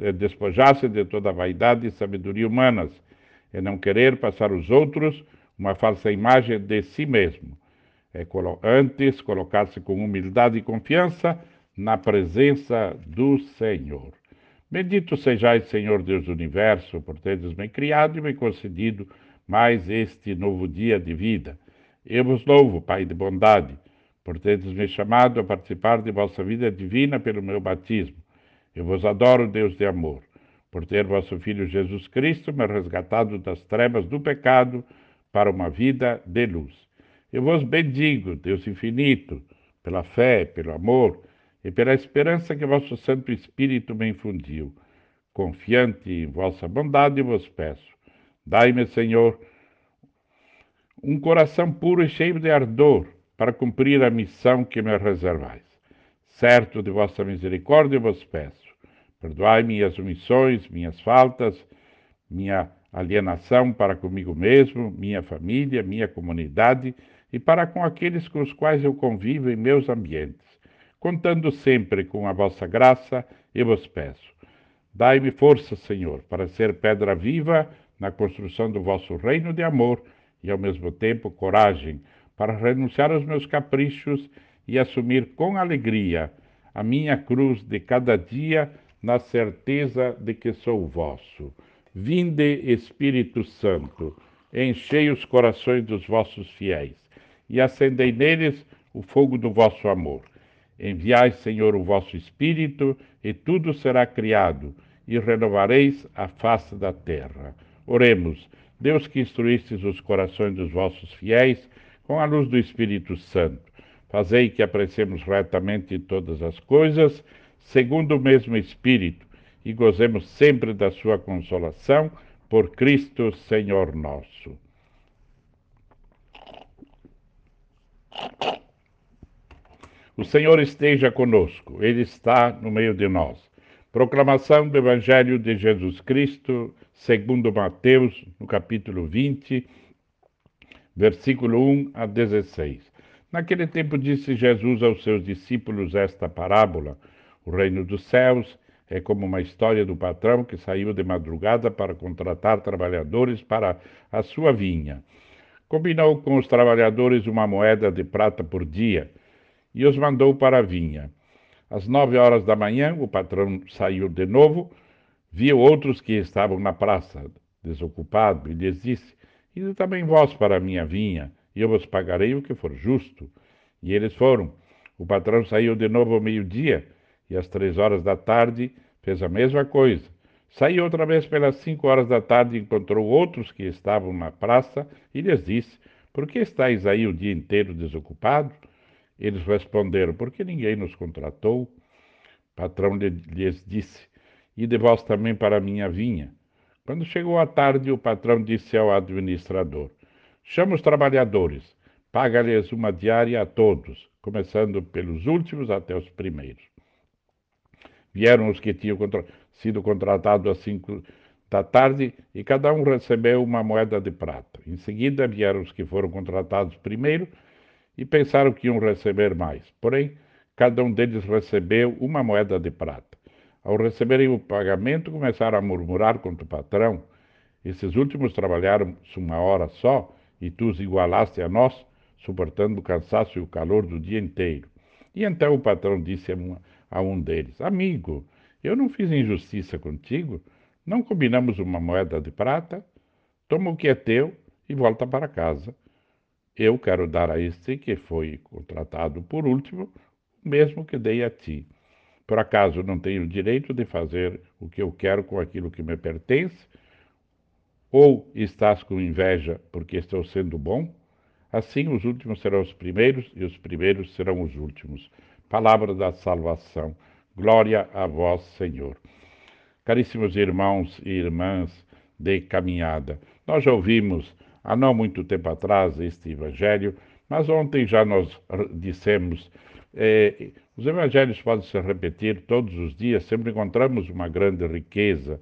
É despojar-se de toda vaidade e sabedoria humanas, é não querer passar os outros uma falsa imagem de si mesmo é, antes colocar-se com humildade e confiança na presença do Senhor. Bendito sejais, Senhor Deus do universo, por teres me criado e me concedido mais este novo dia de vida. Eu vos louvo, Pai de bondade, por teres me chamado a participar de vossa vida divina pelo meu batismo. Eu vos adoro, Deus de amor, por ter vosso Filho Jesus Cristo me resgatado das trevas do pecado para uma vida de luz. Eu vos bendigo, Deus infinito, pela fé, pelo amor e pela esperança que vosso Santo Espírito me infundiu. Confiante em vossa bondade, vos peço. Dai-me, Senhor, um coração puro e cheio de ardor para cumprir a missão que me reservais. Certo de vossa misericórdia, vos peço. Perdoai minhas omissões, minhas faltas, minha alienação para comigo mesmo, minha família, minha comunidade e para com aqueles com os quais eu convivo em meus ambientes, contando sempre com a vossa graça, eu vos peço. Dai-me força, Senhor, para ser pedra viva na construção do vosso reino de amor e, ao mesmo tempo, coragem para renunciar aos meus caprichos e assumir com alegria a minha cruz de cada dia na certeza de que sou vosso. Vinde, Espírito Santo, enchei os corações dos vossos fiéis e acendei neles o fogo do vosso amor. Enviai, Senhor, o vosso Espírito, e tudo será criado, e renovareis a face da terra. Oremos, Deus que instruístes os corações dos vossos fiéis com a luz do Espírito Santo. Fazei que apreciemos retamente todas as coisas, segundo o mesmo Espírito, e gozemos sempre da sua consolação, por Cristo Senhor nosso. O Senhor esteja conosco, Ele está no meio de nós. Proclamação do Evangelho de Jesus Cristo, segundo Mateus, no capítulo 20, versículo 1 a 16. Naquele tempo disse Jesus aos seus discípulos esta parábola: O reino dos céus é como uma história do patrão que saiu de madrugada para contratar trabalhadores para a sua vinha. Combinou com os trabalhadores uma moeda de prata por dia e os mandou para a vinha. Às nove horas da manhã, o patrão saiu de novo Viu outros que estavam na praça, desocupados, e lhes disse: Ide também vós para a minha vinha, e eu vos pagarei o que for justo. E eles foram. O patrão saiu de novo ao meio-dia, e às três horas da tarde fez a mesma coisa. Saiu outra vez pelas cinco horas da tarde e encontrou outros que estavam na praça e lhes disse: Por que estáis aí o dia inteiro desocupados? Eles responderam: Porque ninguém nos contratou. O patrão lhes disse: E de vós também para a minha vinha. Quando chegou a tarde, o patrão disse ao administrador: Chama os trabalhadores, paga-lhes uma diária a todos, começando pelos últimos até os primeiros. Vieram os que tinham contra... sido contratados às cinco da tarde e cada um recebeu uma moeda de prata. Em seguida vieram os que foram contratados primeiro e pensaram que iam receber mais. Porém, cada um deles recebeu uma moeda de prata. Ao receberem o pagamento, começaram a murmurar contra o patrão. Esses últimos trabalharam uma hora só e tu os igualaste a nós, suportando o cansaço e o calor do dia inteiro. E então o patrão disse a um deles: Amigo, eu não fiz injustiça contigo? Não combinamos uma moeda de prata? Toma o que é teu e volta para casa. Eu quero dar a este que foi contratado por último o mesmo que dei a ti. Por acaso não tenho direito de fazer o que eu quero com aquilo que me pertence? Ou estás com inveja porque estou sendo bom? Assim os últimos serão os primeiros e os primeiros serão os últimos. Palavra da salvação. Glória a vós, Senhor. Caríssimos irmãos e irmãs de caminhada, nós já ouvimos há não muito tempo atrás este evangelho, mas ontem já nós dissemos. Eh, os evangelhos podem se repetir todos os dias, sempre encontramos uma grande riqueza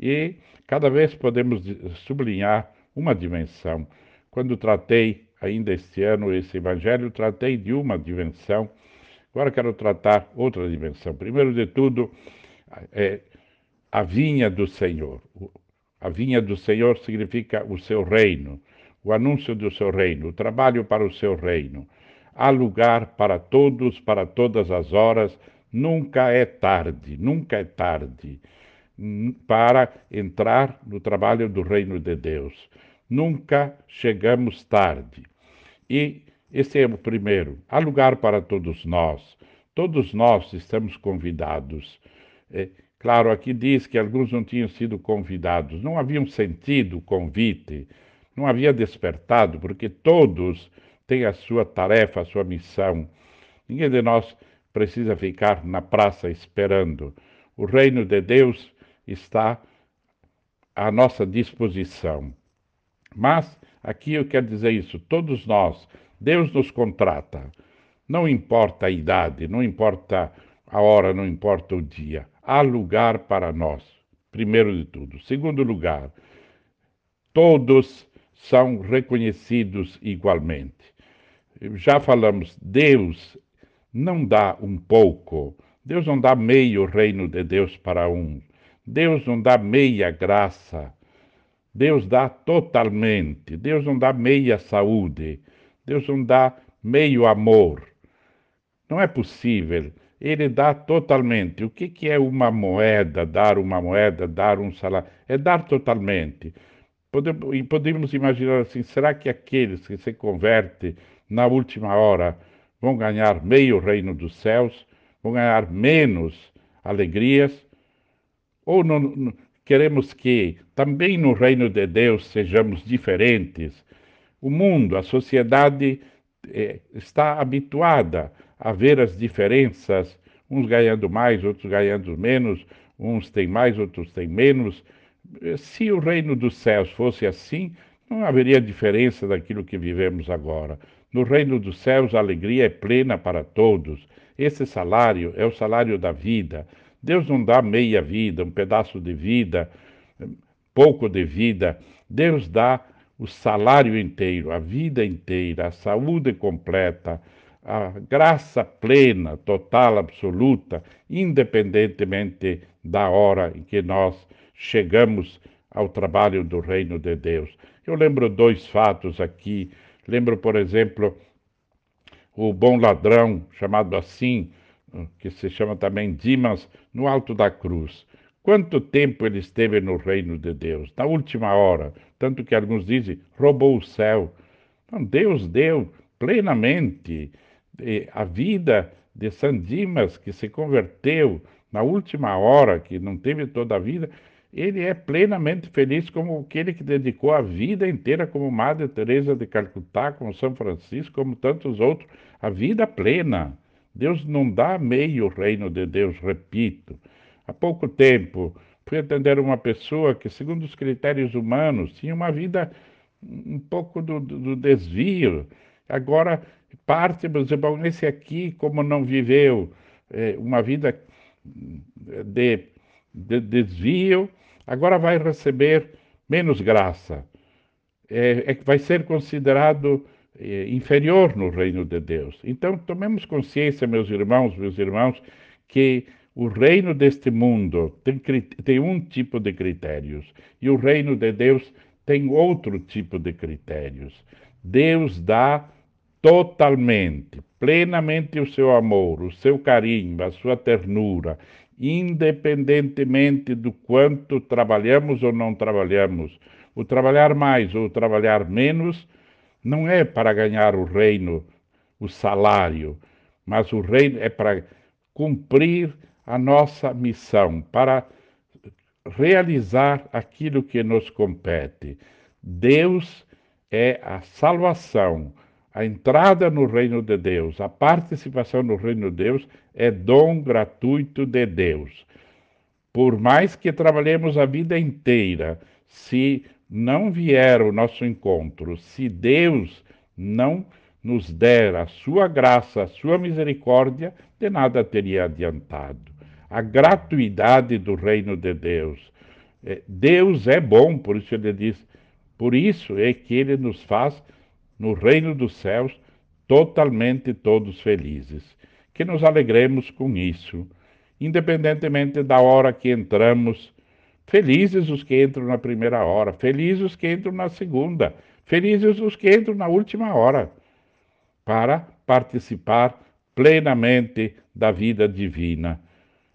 e cada vez podemos sublinhar uma dimensão. Quando tratei ainda este ano esse evangelho, tratei de uma dimensão. Agora quero tratar outra dimensão. Primeiro de tudo, é a vinha do Senhor. A vinha do Senhor significa o seu reino, o anúncio do seu reino, o trabalho para o seu reino. Há lugar para todos, para todas as horas. Nunca é tarde, nunca é tarde para entrar no trabalho do reino de Deus. Nunca chegamos tarde. E esse é o primeiro. Há lugar para todos nós. Todos nós estamos convidados. É, claro, aqui diz que alguns não tinham sido convidados. Não haviam sentido o convite, não havia despertado, porque todos têm a sua tarefa, a sua missão. Ninguém de nós precisa ficar na praça esperando. O reino de Deus está à nossa disposição. Mas aqui eu quero dizer isso: todos nós, Deus nos contrata. Não importa a idade, não importa a hora, não importa o dia. Há lugar para nós, primeiro de tudo. Segundo lugar, todos são reconhecidos igualmente. Já falamos, Deus não dá um pouco, Deus não dá meio reino de Deus para um. Deus não dá meia graça, Deus dá totalmente. Deus não dá meia saúde, Deus não dá meio amor. Não é possível. Ele dá totalmente. O que, que é uma moeda? Dar uma moeda, dar um salário? É dar totalmente. Podemos, podemos imaginar assim: será que aqueles que se convertem na última hora vão ganhar meio reino dos céus? Vão ganhar menos alegrias? Ou não, queremos que também no reino de Deus sejamos diferentes? O mundo, a sociedade eh, está habituada a ver as diferenças, uns ganhando mais, outros ganhando menos, uns têm mais, outros têm menos. Se o reino dos céus fosse assim, não haveria diferença daquilo que vivemos agora. No reino dos céus, a alegria é plena para todos. Esse salário é o salário da vida. Deus não dá meia vida, um pedaço de vida, pouco de vida. Deus dá o salário inteiro, a vida inteira, a saúde completa, a graça plena, total, absoluta, independentemente da hora em que nós chegamos ao trabalho do reino de Deus. Eu lembro dois fatos aqui. Lembro, por exemplo, o bom ladrão, chamado assim, que se chama também Dimas, no alto da cruz. Quanto tempo ele esteve no reino de Deus? Na última hora. Tanto que alguns dizem, roubou o céu. Deus deu plenamente a vida de San Dimas, que se converteu na última hora, que não teve toda a vida, ele é plenamente feliz como aquele que dedicou a vida inteira, como Madre Teresa de Calcutá, como São Francisco, como tantos outros, a vida plena. Deus não dá meio reino de Deus, repito. Há pouco tempo, fui atender uma pessoa que, segundo os critérios humanos, tinha uma vida um pouco do, do desvio. Agora parte, mas bom, esse aqui, como não viveu é, uma vida de, de, desvio, agora vai receber menos graça. É, é, vai ser considerado é, inferior no reino de Deus. Então, tomemos consciência, meus irmãos, meus irmãos, que o reino deste mundo tem, tem um tipo de critérios e o reino de Deus tem outro tipo de critérios. Deus dá totalmente, plenamente o seu amor, o seu carinho, a sua ternura, independentemente do quanto trabalhamos ou não trabalhamos. O trabalhar mais ou trabalhar menos não é para ganhar o reino, o salário, mas o reino é para cumprir a nossa missão, para realizar aquilo que nos compete. Deus é a salvação, a entrada no reino de Deus, a participação no reino de Deus é dom gratuito de Deus. Por mais que trabalhemos a vida inteira, se não vier o nosso encontro, se Deus não nos der a sua graça, a sua misericórdia, de nada teria adiantado a gratuidade do reino de Deus. É, Deus é bom, por isso ele diz, por isso é que ele nos faz no reino dos céus totalmente todos felizes. Que nos alegremos com isso, independentemente da hora que entramos. Felizes os que entram na primeira hora, felizes os que entram na segunda, felizes os que entram na última hora, para participar plenamente da vida divina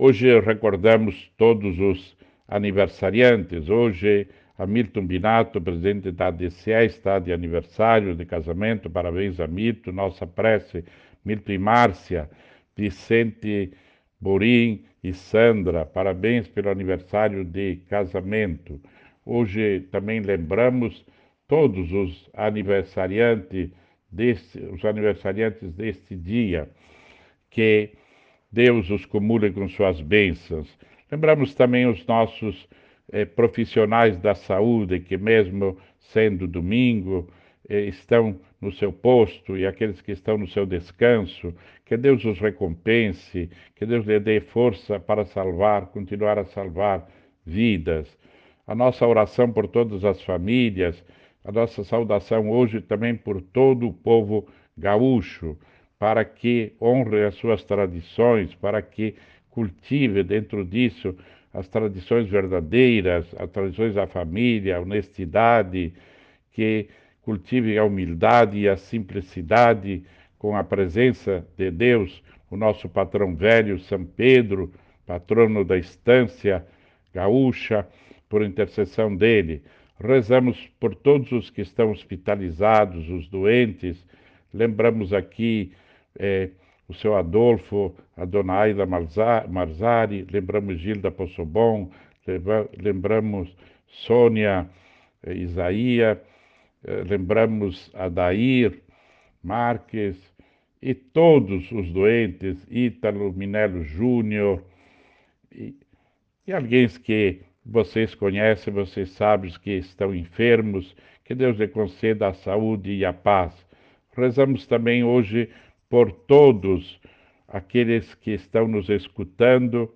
Hoje recordamos todos os aniversariantes. Hoje, Hamilton Binato, presidente da ADCE, está de aniversário de casamento. Parabéns a nossa prece. Milton e Márcia, Vicente Borim e Sandra, parabéns pelo aniversário de casamento. Hoje também lembramos todos os aniversariantes deste, os aniversariantes deste dia, que Deus os cumule com suas bênçãos. Lembramos também os nossos eh, profissionais da saúde, que, mesmo sendo domingo, eh, estão no seu posto e aqueles que estão no seu descanso. Que Deus os recompense, que Deus lhe dê força para salvar, continuar a salvar vidas. A nossa oração por todas as famílias, a nossa saudação hoje também por todo o povo gaúcho para que honre as suas tradições, para que cultive dentro disso as tradições verdadeiras, as tradições da família, a honestidade, que cultive a humildade e a simplicidade com a presença de Deus, o nosso patrão velho, São Pedro, patrono da estância gaúcha, por intercessão dele. Rezamos por todos os que estão hospitalizados, os doentes. Lembramos aqui é, o seu Adolfo, a dona Aida Marzari, lembramos Gilda Possobon, lembramos Sônia eh, Isaia, eh, lembramos Adair Marques e todos os doentes, Ítalo Minelo Júnior e, e alguém que vocês conhecem, vocês sabem que estão enfermos, que Deus lhe conceda a saúde e a paz. Rezamos também hoje por todos aqueles que estão nos escutando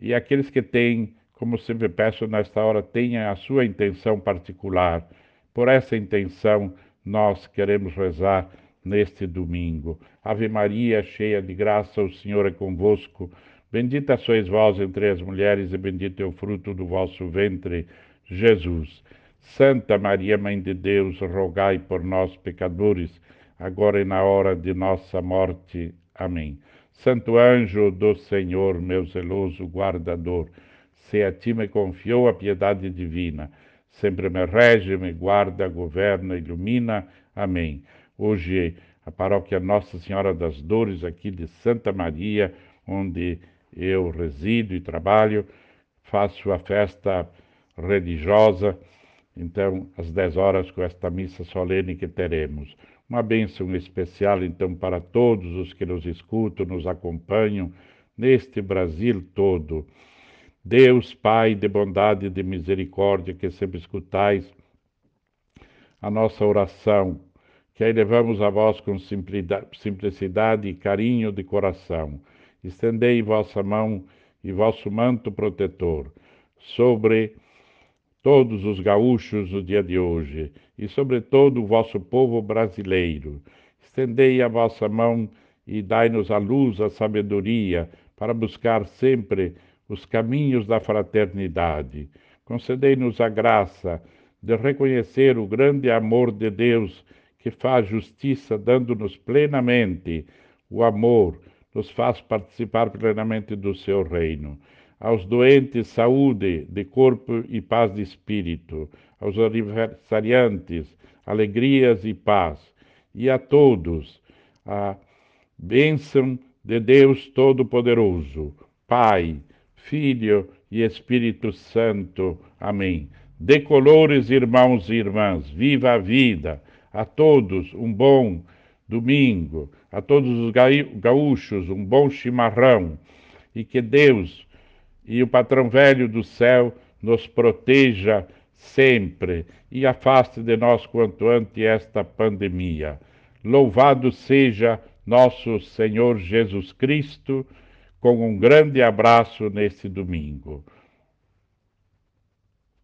e aqueles que têm como sempre peço nesta hora, tenha a sua intenção particular. Por essa intenção, nós queremos rezar neste domingo. Ave Maria, cheia de graça, o Senhor é convosco. Bendita sois vós entre as mulheres, e bendito é o fruto do vosso ventre, Jesus. Santa Maria, Mãe de Deus, rogai por nós, pecadores, agora e na hora de nossa morte. Amém. Santo anjo do Senhor, meu zeloso guardador, se a ti me confiou a piedade divina, sempre me rege, me guarda, governa, ilumina. Amém. Hoje, a paróquia Nossa Senhora das Dores, aqui de Santa Maria, onde eu resido e trabalho, faço a festa religiosa, então, às 10 horas, com esta missa solene que teremos. Uma bênção especial, então, para todos os que nos escutam, nos acompanham neste Brasil todo. Deus, Pai de bondade e de misericórdia, que sempre escutais a nossa oração, que a elevamos a vós com simplicidade e carinho de coração. Estendei vossa mão e vosso manto protetor sobre todos os gaúchos no dia de hoje e sobre todo o vosso povo brasileiro. Estendei a vossa mão e dai-nos a luz, a sabedoria, para buscar sempre os caminhos da fraternidade. Concedei-nos a graça de reconhecer o grande amor de Deus que faz justiça, dando-nos plenamente o amor, nos faz participar plenamente do seu reino. Aos doentes, saúde de corpo e paz de espírito. Aos aniversariantes, alegrias e paz. E a todos, a bênção de Deus Todo-Poderoso, Pai, Filho e Espírito Santo. Amém. Decolores, irmãos e irmãs, viva a vida. A todos um bom domingo. A todos os gaúchos um bom chimarrão. E que Deus e o patrão velho do céu nos proteja sempre e afaste de nós quanto antes esta pandemia. Louvado seja nosso Senhor Jesus Cristo com um grande abraço nesse domingo.